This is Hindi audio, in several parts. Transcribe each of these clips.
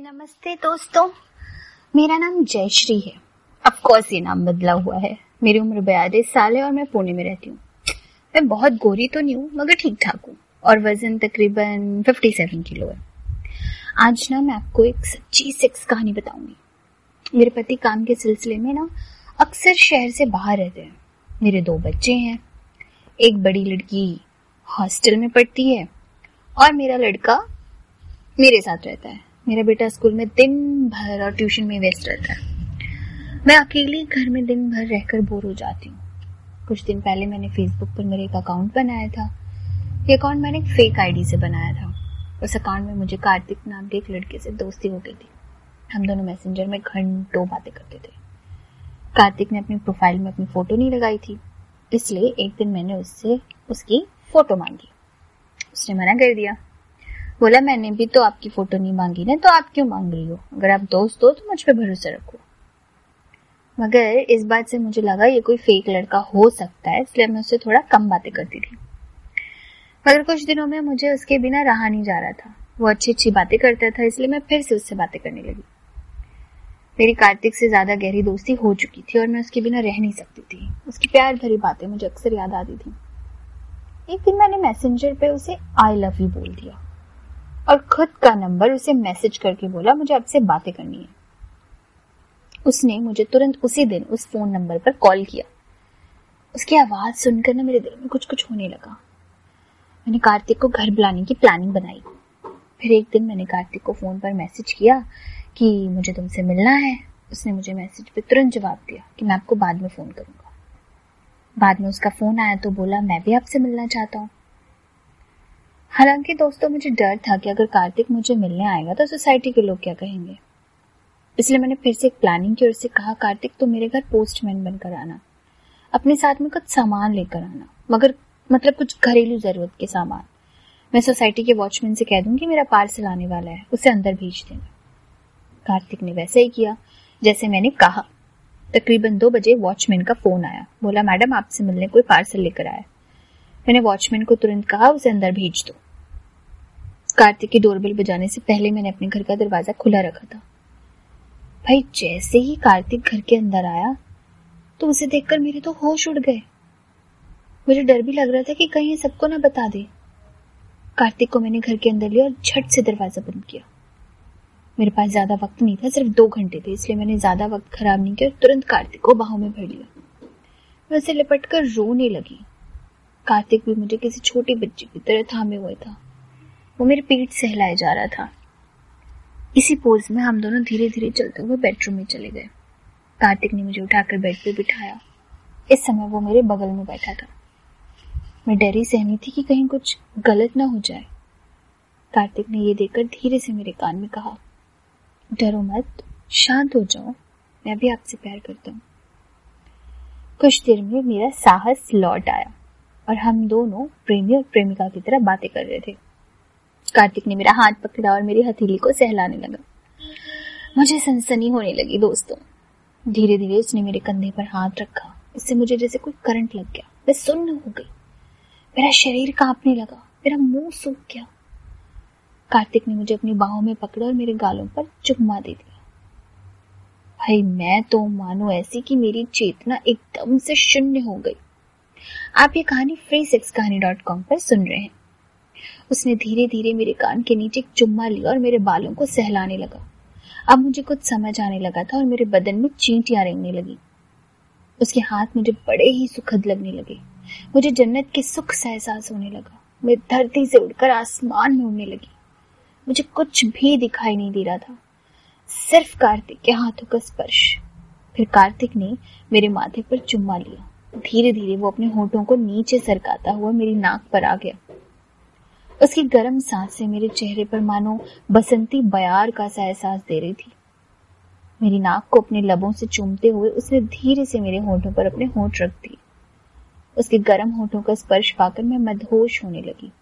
नमस्ते दोस्तों। मेरा नाम जयश्री है। ऑफ़ कोर्स ये नाम बदला हुआ है। मेरी उम्र बयालीस साल है और मैं पुणे में रहती हूँ। मैं बहुत गोरी तो नहीं हूँ, मगर ठीक ठाक हूँ। और वज़न तकरीबन 57 किलो है। आज ना मैं आपको एक सच्ची सेक्स कहानी बताऊँगी। मेरे पति काम के सिलसिले में ना अक्सर शहर से बाहर रहते हैं। मेरे दो बच्चे हैं। एक बड़ी लड़की हॉस्टल में पढ़ती है और मेरा लड़का मेरे साथ रहता है। मेरा बेटा स्कूल में दिन भर और ट्यूशन में व्यस्त रहता है। मैं अकेली घर में दिन भर रहकर बोर हो जाती हूँ। कुछ दिन पहले मैंने फेसबुक पर मेरे एक अकाउंट बनाया था। ये अकाउंट मैंने फेक आईडी से बनाया था। उस अकाउंट में मुझे कार्तिक नाम के एक लड़के से दोस्ती हो गई थी। हम दोनों मैसेंजर में घंटों बातें करते थे। कार्तिक ने अपनी प्रोफ़ाइल में अपनी फ़ोटो नहीं लगाई थी। इसलिए एक दिन मैंने उससे उसकी फ़ोटो मांगी। उसने मना कर दिया। बोला, मैंने भी तो आपकी फ़ोटो नहीं मांगी ना तो आप क्यों मांग रही हो? अगर आप दोस्त हो तो मुझ पर भरोसा रखो। मगर इस बात से मुझे लगा, ये कोई फेक लड़का हो सकता है, इसलिए मैं उससे थोड़ा कम बातें करती थी। मगर कुछ दिनों में मुझे उसके बिना रहा नहीं जा रहा था। वो अच्छी अच्छी बातें करता था, इसलिए मैं फिर से उससे बातें करने लगी। मेरी कार्तिक से ज़्यादा गहरी दोस्ती हो चुकी थी और मैं उसके बिना रह नहीं सकती थी। उसकी प्यार भरी बातें मुझे अक्सर याद आती थी। एक दिन मैंने मैसेंजर पे उसे आई लव यू बोल दिया। और खुद का नंबर उसे मैसेज करके बोला, मुझे आपसे बातें करनी है। उसने मुझे तुरंत उसी दिन उस फ़ोन नंबर पर कॉल किया। उसकी आवाज़ सुनकर ना मेरे दिल में कुछ कुछ होने लगा। मैंने कार्तिक को घर बुलाने की प्लानिंग बनाई। फिर एक दिन मैंने कार्तिक को फ़ोन पर मैसेज किया कि मुझे तुमसे मिलना है। उसने मुझे मैसेज पे तुरंत जवाब दिया कि मैं आपको बाद में फ़ोन करूँगा। बाद में उसका फ़ोन आया तो बोला, मैं भी आपसे मिलना चाहता हूँ। हालाँकि दोस्तों, मुझे डर था कि अगर कार्तिक मुझे मिलने आएगा तो सोसाइटी के लोग क्या कहेंगे? इसलिए मैंने फिर से एक प्लानिंग की और उससे कहा, कार्तिक तुम तो मेरे घर पोस्टमैन बनकर आना। अपने साथ में कुछ सामान लेकर आना, मगर मतलब कुछ घरेलू ज़रूरत के सामान। मैं सोसाइटी के वॉचमैन से कह दूँगी, मेरा पार्सल आने वाला है, उसे अंदर भेज देना। कार्तिक ने वैसे ही किया, जैसे मैंने कहा। तकरीबन दो बजे वॉचमैन का फ़ोन आया। बोला, मैडम, आपसे मिलने कोई पार्सल लेकर आया मैंने वॉचमैन को तुरंत कहा, उसे अंदर भेज दो। कार्तिक की डोरबेल बजाने से पहले मैंने अपने घर का दरवाज़ा खुला रखा था। भाई, जैसे ही कार्तिक घर के अंदर आया तो उसे देखकर मेरे तो होश उड़ गए। मुझे डर भी लग रहा था कि कहीं सबको ना बता दे। कार्तिक को मैंने घर के अंदर लिया और झट से दरवाज़ा बंद किया। मेरे पास ज़्यादा वक्त नहीं था, सिर्फ़ दो घंटे थे, इसलिए मैंने ज़्यादा वक्त खराब नहीं किया तुरंत कार्तिक को बाहों में भर लिया। मैं उसे लिपट कर रोने लगी। कार्तिक भी मुझे किसी छोटी बच्ची की तरह थामे हुए था। वो मेरे पेट सहलाए जा रहा था। इसी पोज में हम दोनों धीरे धीरे चलते हुए बेडरूम में चले गए। कार्तिक ने मुझे उठाकर बेड पे बिठाया। इस समय वो मेरे बगल में बैठा था। मैं डरी सहमी थी कि कहीं कुछ गलत ना हो जाए। कार्तिक ने ये देखकर धीरे से मेरे कान में कहा, डरो मत, शांत हो जाओ। मैं भी आपसे प्यार करता हूँ। कुछ देर में मेरा साहस लौट आया और हम दोनों प्रेमी और प्रेमिका की तरह बातें कर रहे थे। कार्तिक ने मेरा हाथ पकड़ा और मेरी हथेली को सहलाने लगा। मुझे सनसनी होने लगी, दोस्तों। धीरे धीरे उसने मेरे कंधे पर हाथ रखा। इससे मुझे जैसे कोई करंट लग गया। मैं सुन्न हो गई। मेरा शरीर कांपने लगा। मेरा मुँह सूख गया। कार्तिक ने मुझे अपनी बाहों में पकड़ा और मेरे गालों पर चुम्मा दे दिया। भाई, मैं तो मानो ऐसी कि मेरी चेतना एकदम से शून्य हो गई। आप ये कहानी फ्री सेक्स कहानी डॉट कॉम पर सुन रहे हैं। उसने धीरे धीरे मेरे कान के नीचे चुम्मा लिया और मेरे बालों को सहलाने लगा। अब मुझे कुछ समझ आने लगा था और मेरे बदन में चींटियाँ रेंगने लगी। उसके हाथ मुझे बड़े ही सुखद लगने लगे। मुझे जन्नत के सुख सा एहसास होने लगा। मैं धरती से उड़कर आसमान में उड़ने लगी। मुझे कुछ भी दिखाई नहीं दे रहा था। सिर्फ़ कार्तिक के हाथों का स्पर्श। फिर कार्तिक ने मेरे माथे पर चुम्मा लिया। धीरे धीरे वो अपने होठों को नीचे सरकाता हुआ मेरी नाक पर आ गया। उसकी गर्म सांस मेरे चेहरे पर मानो बसंती बयार का सा एहसास दे रही थी। मेरी नाक को अपने लबों से चूमते हुए उसने धीरे से मेरे होठों पर अपने होठ रख दिए। उसके गर्म होठों का स्पर्श पाकर मैं मदहोश होने लगी।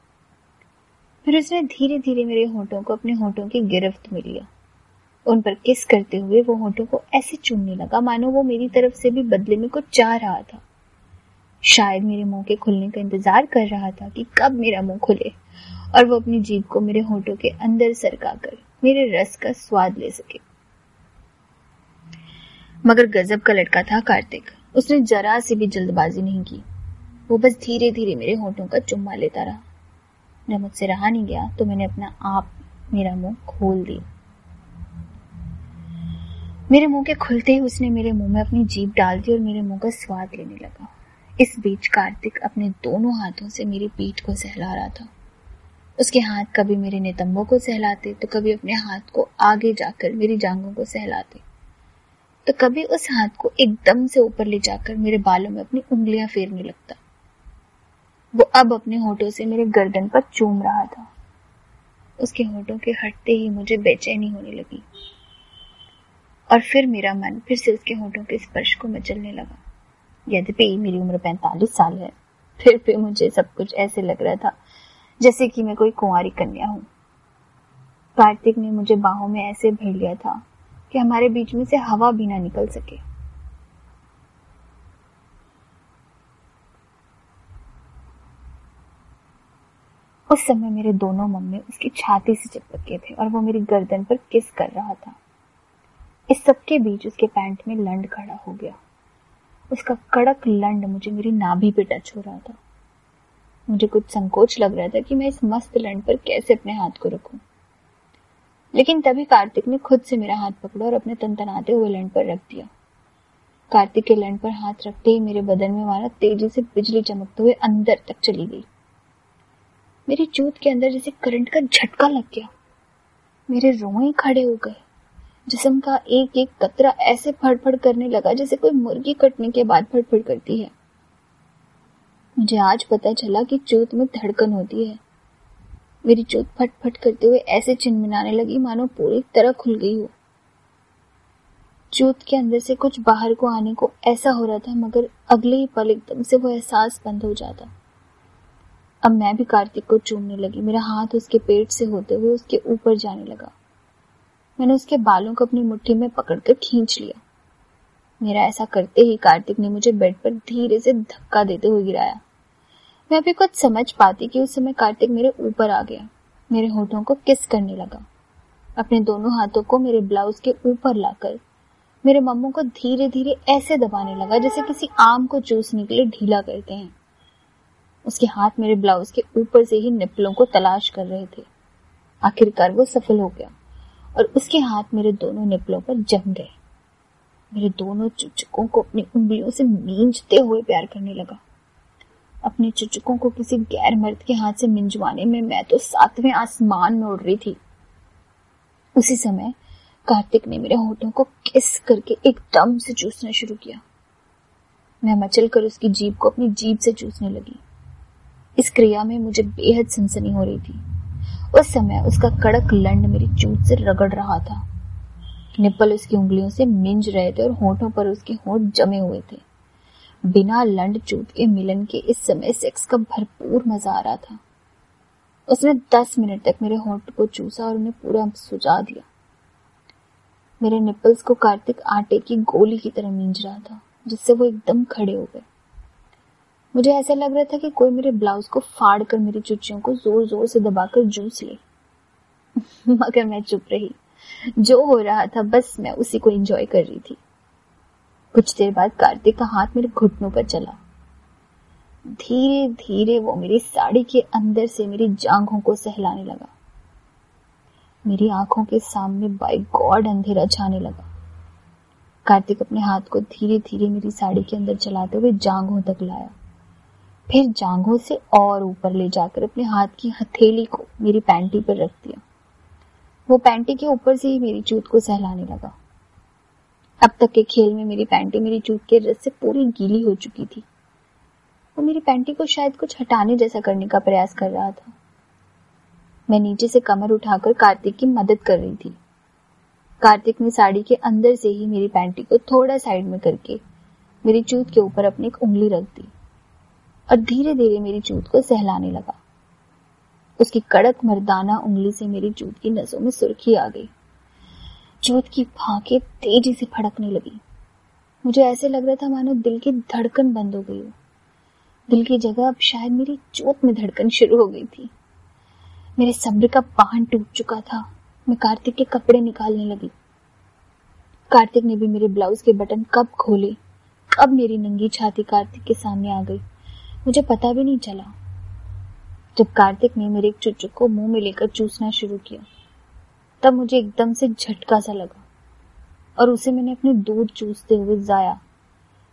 फिर उसने धीरे धीरे मेरे होठों को अपने होठों की गिरफ्त में लिया। उन पर किस करते हुए वो होठों को ऐसे चूमने लगा, मानो वो मेरी तरफ़ से भी बदले में कुछ चाह रहा था। शायद मेरे मुँह के खुलने का इंतज़ार कर रहा था कि कब मेरा मुँह खुले। और वो अपनी जीभ को मेरे होठों के अंदर सरका कर मेरे रस का स्वाद ले सके। मगर गजब का लड़का था कार्तिक। उसने जरा सी भी जल्दबाजी नहीं की। वो बस धीरे धीरे मेरे होठों का चुम्मा लेता रहा। जब मुझसे रहा नहीं गया तो मैंने अपना आप मेरा मुँह खोल दिया। मेरे मुँह के खुलते ही उसने मेरे मुँह में अपनी जीप डाल दी और मेरे मुँह का स्वाद लेने लगा। इस बीच कार्तिक अपने दोनों हाथों से मेरी पीठ को सहला रहा था। उसके हाथ कभी मेरे नितंबों को सहलाते तो कभी अपने हाथ को आगे जाकर मेरी जांगों को सहलाते। तो कभी उस हाथ को एकदम से ऊपर ले जाकर मेरे बालों में अपनी उंगलियाँ फेरने लगता। वो अब अपने होठों से मेरे गर्दन पर चूम रहा था। उसके होठों के हटते ही मुझे बेचैनी होने लगी। और फिर मेरा मन फिर से उसके होठों के स्पर्श को मचलने लगा। यद्यपि मेरी उम्र पैंतालीस साल है, फिर भी मुझे सब कुछ ऐसे लग रहा था जैसे कि मैं कोई कुंवारी कन्या हूँ। कार्तिक ने मुझे बाहों में ऐसे भर लिया था कि हमारे बीच में से हवा भी ना निकल सके। उस समय मेरे दोनों मम्मी उसकी छाती से चिपके थे और वो मेरी गर्दन पर किस कर रहा था। इस सबके बीच उसके पैंट में लंड खड़ा हो गया। उसका कड़क लंड मुझे मेरी नाभि पे टच हो रहा था। मुझे कुछ संकोच लग रहा था कि मैं इस मस्त लंड पर कैसे अपने हाथ को रखूँ। लेकिन तभी कार्तिक ने खुद से मेरा हाथ पकड़ा और अपने तनतनाते हुए लंड पर रख दिया। कार्तिक के लंड पर हाथ रखते ही मेरे बदन में मारा तेज़ी से बिजली चमकते हुए अंदर तक चली गई। मेरी चूत के अंदर जैसे करंट का झटका लग गया। मेरे रोए खड़े हो गए। जिसम का एक एक कतरा ऐसे फड़फड़ करने लगा जैसे कोई मुर्गी कटने के बाद फड़फड़ करती है। मुझे आज पता चला कि चूत में धड़कन होती है। मेरी चोट फट फट करते हुए ऐसे चिनमिनाने लगी, मानो पूरी तरह खुल गई हो। चूत के अंदर से कुछ बाहर को आने को ऐसा हो रहा था, मगर अगले ही पल एकदम से वो एहसास बंद हो जाता। अब मैं भी कार्तिक को चूमने लगी। मेरा हाथ उसके पेट से होते हुए उसके ऊपर जाने लगा। मैंने उसके बालों को अपनी मुट्ठी में पकड़कर खींच लिया। मेरा ऐसा करते ही कार्तिक ने मुझे बेड पर धीरे से धक्का देते हुए गिराया। मैं अभी कुछ समझ पाती कि उस समय कार्तिक मेरे ऊपर आ गया। मेरे होठों को किस करने लगा। अपने दोनों हाथों को मेरे ब्लाउज के ऊपर लाकर मेरे मम्मों को धीरे धीरे ऐसे दबाने लगा जैसे किसी आम को चूसने के लिए ढीला करते हैं। उसके हाथ मेरे ब्लाउज के ऊपर से ही निपलों को तलाश कर रहे थे। आखिरकार वो सफल हो गया और उसके हाथ मेरे दोनों निपलों पर जम गए। मेरे दोनों चुचकों को अपनी उंगलियों से मींजते हुए प्यार करने लगा। अपने चुचकों को किसी गैर मर्द के हाथ से मिंजवाने में मैं तो सातवें आसमान में उड़ रही थी। उसी समय कार्तिक ने मेरे होठों को किस करके एकदम से चूसना शुरू किया। मैं मचल कर उसकी जीप को अपनी जीप से चूसने लगी। इस क्रिया में मुझे बेहद सनसनी हो रही थी। उस समय उसका कड़क लंड मेरी चूत से रगड़ रहा था। निप्पल उसकी उंगलियों से मिंज रहे थे और होठों पर उसके होठ जमे हुए थे। बिना लंड चूत के मिलन के इस समय सेक्स का भरपूर मज़ा आ रहा था। उसने दस मिनट तक मेरे होठ को चूसा और उन्हें पूरा सुझा दिया। मेरे निपल्स को कार्तिक आटे की गोली की तरह मींज रहा था, जिससे वो एकदम खड़े हो गए। मुझे ऐसा लग रहा था कि कोई मेरे ब्लाउज को फाड़ कर मेरी चुच्चियों को ज़ोर ज़ोर से दबाकर जूस ले। मगर मैं चुप रही। जो हो रहा था, बस मैं उसी को एंजॉय कर रही थी। कुछ देर बाद कार्तिक का हाथ मेरे घुटनों पर चला। धीरे धीरे वो मेरी साड़ी के अंदर से मेरी जांघों को सहलाने लगा। मेरी आँखों के सामने बाई गॉड अंधेरा छाने लगा। कार्तिक अपने हाथ को धीरे धीरे मेरी साड़ी के अंदर चलाते हुए जांघों तक लाया। फिर जांघों से और ऊपर ले जाकर अपने हाथ की हथेली को मेरी पैंटी पर रख दिया। वो पैंटी के ऊपर से ही मेरी चूत को सहलाने लगा। अब तक के खेल में मेरी पैंटी मेरी चूत के रस से पूरी गीली हो चुकी थी। वो मेरी पैंटी को शायद कुछ हटाने जैसा करने का प्रयास कर रहा था। मैं नीचे से कमर उठाकर कार्तिक की मदद कर रही थी। कार्तिक ने साड़ी के अंदर से ही मेरी पैंटी को थोड़ा साइड में करके मेरी चूत के ऊपर अपनी एक उंगली रख दी और धीरे धीरे मेरी चूत को सहलाने लगा। उसकी कड़क मर्दाना उंगली से मेरी चूत की नसों में सुर्खी आ गई। चूत की फांके तेज़ी से फड़कने लगी। मुझे ऐसे लग रहा था मानो दिल की धड़कन बंद हो गई हो। दिल की जगह अब शायद मेरी चोट में धड़कन शुरू हो गई थी। मेरे सब्र का बाहन टूट चुका था। मैं कार्तिक के कपड़े निकालने लगी। कार्तिक ने भी मेरे ब्लाउज के बटन कब खोले, कब मेरी नंगी छाती कार्तिक के सामने आ गई। मुझे पता भी नहीं चला। जब कार्तिक ने मेरे एक चुचुक को मुँह में लेकर चूसना शुरू किया तब मुझे एकदम से झटका सा लगा। और उसे मैंने अपने दूध चूसते हुए जाया।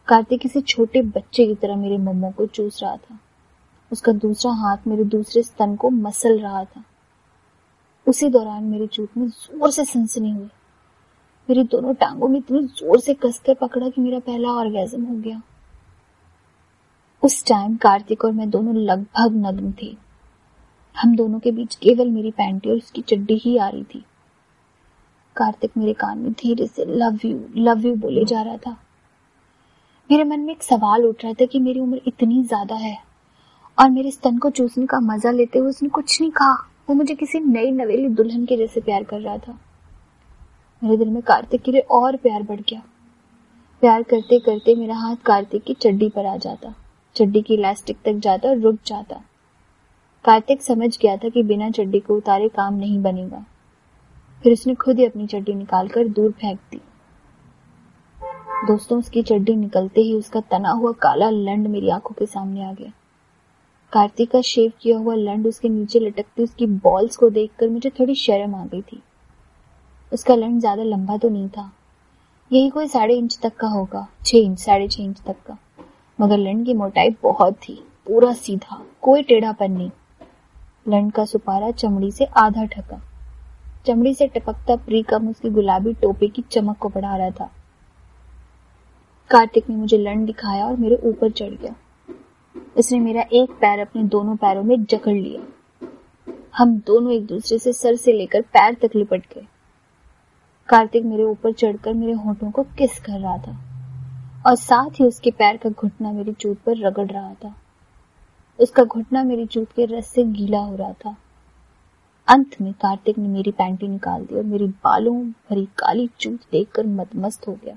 कार्तिक किसी छोटे बच्चे की तरह मेरे मम्मो को चूस रहा था। उसका दूसरा हाथ मेरे दूसरे स्तन को मसल रहा था। उसी दौरान मेरी चूत में ज़ोर से सनसनी हुई। मेरी दोनों टांगों में इतनी ज़ोर से कसकर पकड़ा कि मेरा पहला ऑर्गेजम हो गया। उस टाइम कार्तिक और मैं दोनों लगभग नग्न थे। हम दोनों के बीच केवल मेरी पैंटी और उसकी चड्डी ही आ रही थी। कार्तिक मेरे कान में धीरे से लव यू लव यू बोले जा रहा था। मेरे मन में एक सवाल उठ रहा था कि मेरी उम्र इतनी ज़्यादा है और मेरे स्तन को चूसने का मज़ा लेते हुए उसने कुछ नहीं कहा। वो मुझे किसी नई नवेली दुल्हन के जैसे प्यार कर रहा था। मेरे दिल में कार्तिक के लिए और प्यार बढ़ गया। प्यार करते करते मेरा हाथ कार्तिक की चड्डी पर आ जाता। चड्डी की इलास्टिक तक जाता और रुक जाता। कार्तिक समझ गया था कि बिना चड्डी को उतारे काम नहीं बनेगा। फिर उसने खुद ही अपनी चड्डी निकालकर दूर फेंक दी। दोस्तों, उसकी चड्डी निकलते ही उसका तना हुआ काला लंड मेरी आँखों के सामने आ गया। कार्तिक का शेव किया हुआ लंड उसके नीचे लटकती उसकी बॉल्स को देखकर मुझे थोड़ी शर्म आ गई थी। उसका लंड ज़्यादा लंबा तो नहीं था। यही कोई साढ़े इंच तक का होगा, छह इंच, साढ़े छह इंच तक का। मगर लंड की मोटाई बहुत थी, पूरा सीधा, कोई टेढ़ापन नहीं। लंड का सुपारा चमड़ी से आधा ढका। चमड़ी से टपकता प्रीकम उसकी गुलाबी टोपी की चमक को बढ़ा रहा था। कार्तिक ने मुझे लंड दिखाया और मेरे ऊपर चढ़ गया। उसने मेरा एक पैर अपने दोनों पैरों में जकड़ लिया। हम दोनों एक दूसरे से सर से लेकर पैर तक लिपट गए। कार्तिक मेरे ऊपर चढ़कर मेरे होठों को किस कर रहा था और साथ ही उसके पैर का घुटना मेरी चूत पर रगड़ रहा था। उसका घुटना मेरी चूत के रस से गीला हो रहा था। अंत में कार्तिक ने मेरी पैंटी निकाल दी और मेरी बालों भरी काली चूत देखकर मतमस्त हो गया।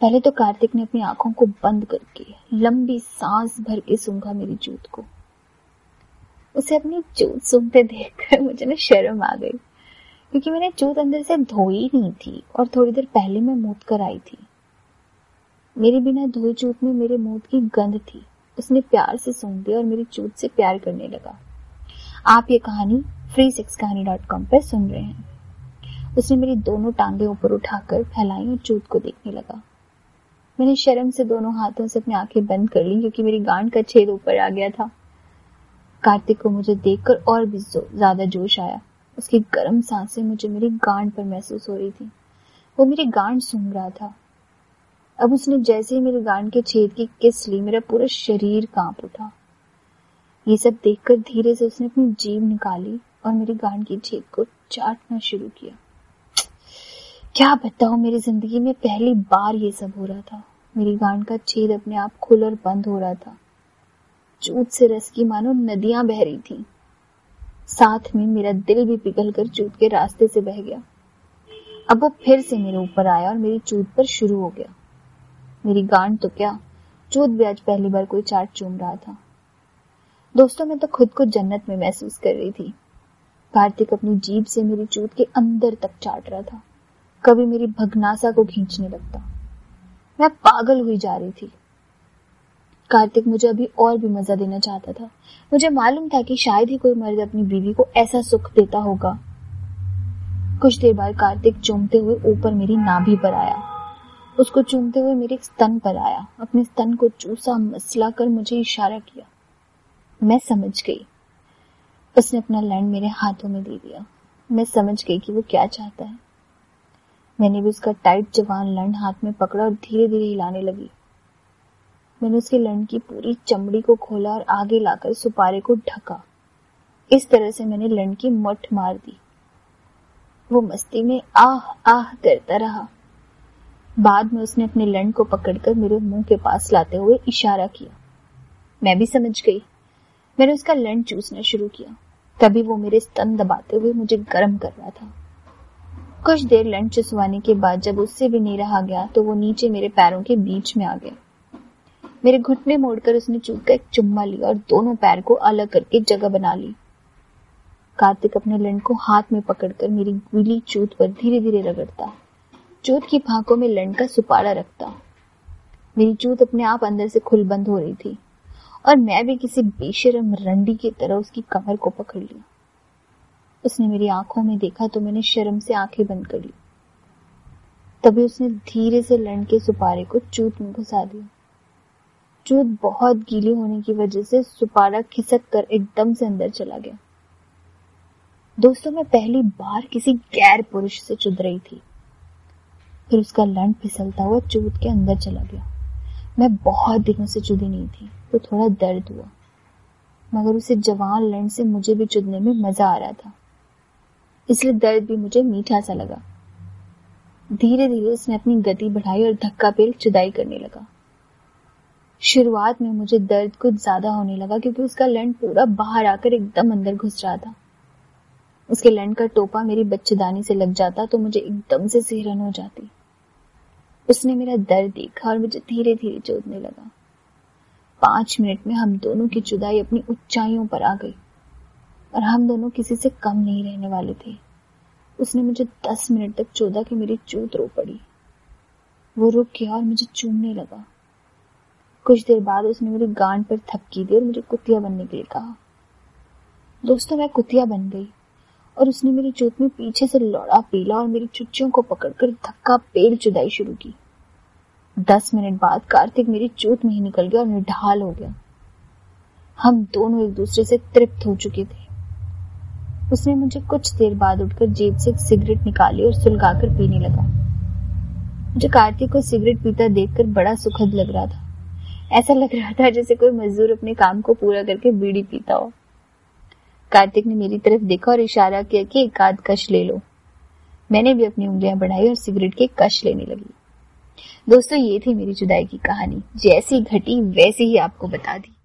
पहले तो कार्तिक ने अपनी आँखों को बंद करके लंबी सांस भर के सूंघा मेरी जूत को। उसे अपनी जूत सूंघते देखकर मुझे ना शर्म आ गई, क्योंकि मैंने जूत अंदर से धोई नहीं थी और थोड़ी देर पहले मैं मूत कर आई थी। मेरे बिना धोई जूत में मेरे मूत की गंध थी। उसने प्यार से सूंघ दिया और मेरी चूत से प्यार करने लगा। आप ये कहानी फ्री सिक्स कहानी डॉट कॉम पर सुन रहे हैं। उसने मेरी दोनों टांगे ऊपर उठाकर फैलाई और चूत को देखने लगा। मैंने शर्म से दोनों हाथों से अपनी आँखें बंद कर ली, क्योंकि मेरी गांड का छेद ऊपर आ गया था। कार्तिक को मुझे देखकर और भी ज़्यादा जोश आया। उसकी गर्म साँसें मुझे मेरी गांड पर महसूस हो रही थी। वो मेरी गांड सूंघ रहा था। अब उसने जैसे ही मेरी गांड के छेद की किस ली मेरा पूरा शरीर काँप उठा। ये सब देखकर धीरे से उसने अपनी जीव निकाली और मेरी गांड की छेद को चाटना शुरू किया। क्या बताओ मेरी ज़िंदगी में पहली बार ये सब हो रहा था। मेरी गांड का छेद अपने आप खुल और बंद हो रहा था। चूत से रस की मानो नदियाँ बह रही थी। साथ में मेरा दिल भी पिघल कर चूत के रास्ते से बह गया। अब वो फिर से मेरे ऊपर आया और मेरी चूत पर शुरू हो गया। मेरी गांड तो क्या चूत भी आज पहली बार कोई चाट चूम रहा था। दोस्तों, मैं तो खुद को जन्नत में महसूस कर रही थी। कार्तिक अपनी जीभ से मेरी चूत के अंदर तक चाट रहा था। कभी मेरी भगनासा को खींचने लगता। मैं पागल हुई जा रही थी। कार्तिक मुझे अभी और भी मज़ा देना चाहता था। मुझे मालूम था कि शायद ही कोई मर्द अपनी बीवी को ऐसा सुख देता होगा। कुछ देर बाद कार्तिक चूमते हुए ऊपर मेरी नाभि पर आया। उसको चूमते हुए मेरे स्तन पर आया। अपने स्तन को चूसा मसला कर मुझे इशारा किया। मैं समझ गई। उसने अपना लैंड मेरे हाथों में दे दिया। मैं समझ गई कि वो क्या चाहता है। मैंने भी उसका टाइट जवान लंड हाथ में पकड़ा और धीरे धीरे हिलाने लगी। मैंने उसके लंड की पूरी चमड़ी को खोला और आगे लाकर सुपारे को ढका। इस तरह से मैंने लंड की मठ मार दी। वो मस्ती में आह आह करता रहा। बाद में उसने अपने लंड को पकड़कर मेरे मुँह के पास लाते हुए इशारा किया। मैं भी समझ गई। मैंने उसका लंड चूसना शुरू किया। तभी वो मेरे स्तन दबाते हुए मुझे गर्म कर रहा था। कुछ देर लंड चुसवाने के बाद जब उससे भी नहीं रहा गया तो वो नीचे मेरे पैरों के बीच में आ गया। मेरे घुटने मोड़कर उसने चूक का एक चुम्मा लिया और दोनों पैर को अलग करके जगह बना ली। कार्तिक अपने लंड को हाथ में पकड़कर मेरी गीली चूत पर धीरे धीरे रगड़ता। चूत की फांकों में लंड का सुपाड़ा रखता। मेरी चूत अपने आप अंदर से खुल बंद हो रही थी। और मैं भी किसी बेशरम रंडी की तरह उसकी कमर को पकड़ लिया। उसने मेरी आँखों में देखा तो मैंने शर्म से आँखें बंद कर ली। तभी उसने धीरे से लंड के सुपारे को चूत में घुसा दिया। चूत बहुत गीली होने की वजह से सुपारा खिसक कर एकदम से अंदर चला गया। दोस्तों, मैं पहली बार किसी गैर पुरुष से चुद रही थी। फिर उसका लंड फिसलता हुआ चूत के अंदर चला गया। मैं बहुत दिनों से चुदी नहीं थी। तो थोड़ा दर्द हुआ। मगर उसे जवान लंड से मुझे भी चुदने में मज़ा आ रहा था। इसलिए दर्द भी मुझे मीठा सा लगा। धीरे धीरे उसने अपनी गति बढ़ाई और धक्का पेल चुदाई करने लगा। शुरुआत में मुझे दर्द कुछ ज़्यादा होने लगा क्योंकि उसका लंड पूरा बाहर आकर एकदम अंदर घुस रहा था। उसके लंड का टोपा मेरी बच्चेदानी से लग जाता तो मुझे एकदम से सिहरन हो जाती। उसने मेरा दर्द देखा और मुझे धीरे धीरे चोदने लगा। पाँच मिनट में हम दोनों की जुदाई अपनी ऊंचाइयों पर आ गई और हम दोनों किसी से कम नहीं रहने वाले थे। उसने मुझे दस मिनट तक चौदह की मेरी चूत रो पड़ी। वो रुक गया और मुझे चूमने लगा। कुछ देर बाद उसने मेरी गांड पर थपकी दी और मुझे कुतिया बनने के लिए कहा। दोस्तों, मैं कुतिया बन गई और उसने मेरी चूत में पीछे से लौड़ा पीला और मेरी चुच्चियों को पकड़कर धक्का पेड़ चुदाई शुरू की। दस मिनट बाद कार्तिक मेरी चोट में ही निकल गया और निढाल हो गया। हम दोनों एक दूसरे से तृप्त हो चुके थे। उसने मुझे कुछ देर बाद उठकर जेब से एक सिगरेट निकाली और सुलगाकर पीने लगा। मुझे कार्तिक को सिगरेट पीता देखकर बड़ा सुखद लग रहा था। ऐसा लग रहा था जैसे कोई मजदूर अपने काम को पूरा करके बीड़ी पीता हो। कार्तिक ने मेरी तरफ़ देखा और इशारा किया कि एक आध कश ले लो। मैंने भी अपनी उंगलियाँ बढ़ाई और सिगरेट के कश लेने लगी। दोस्तों ये थी मेरी जुदाई की कहानी। जैसी घटी वैसी ही आपको बता दी।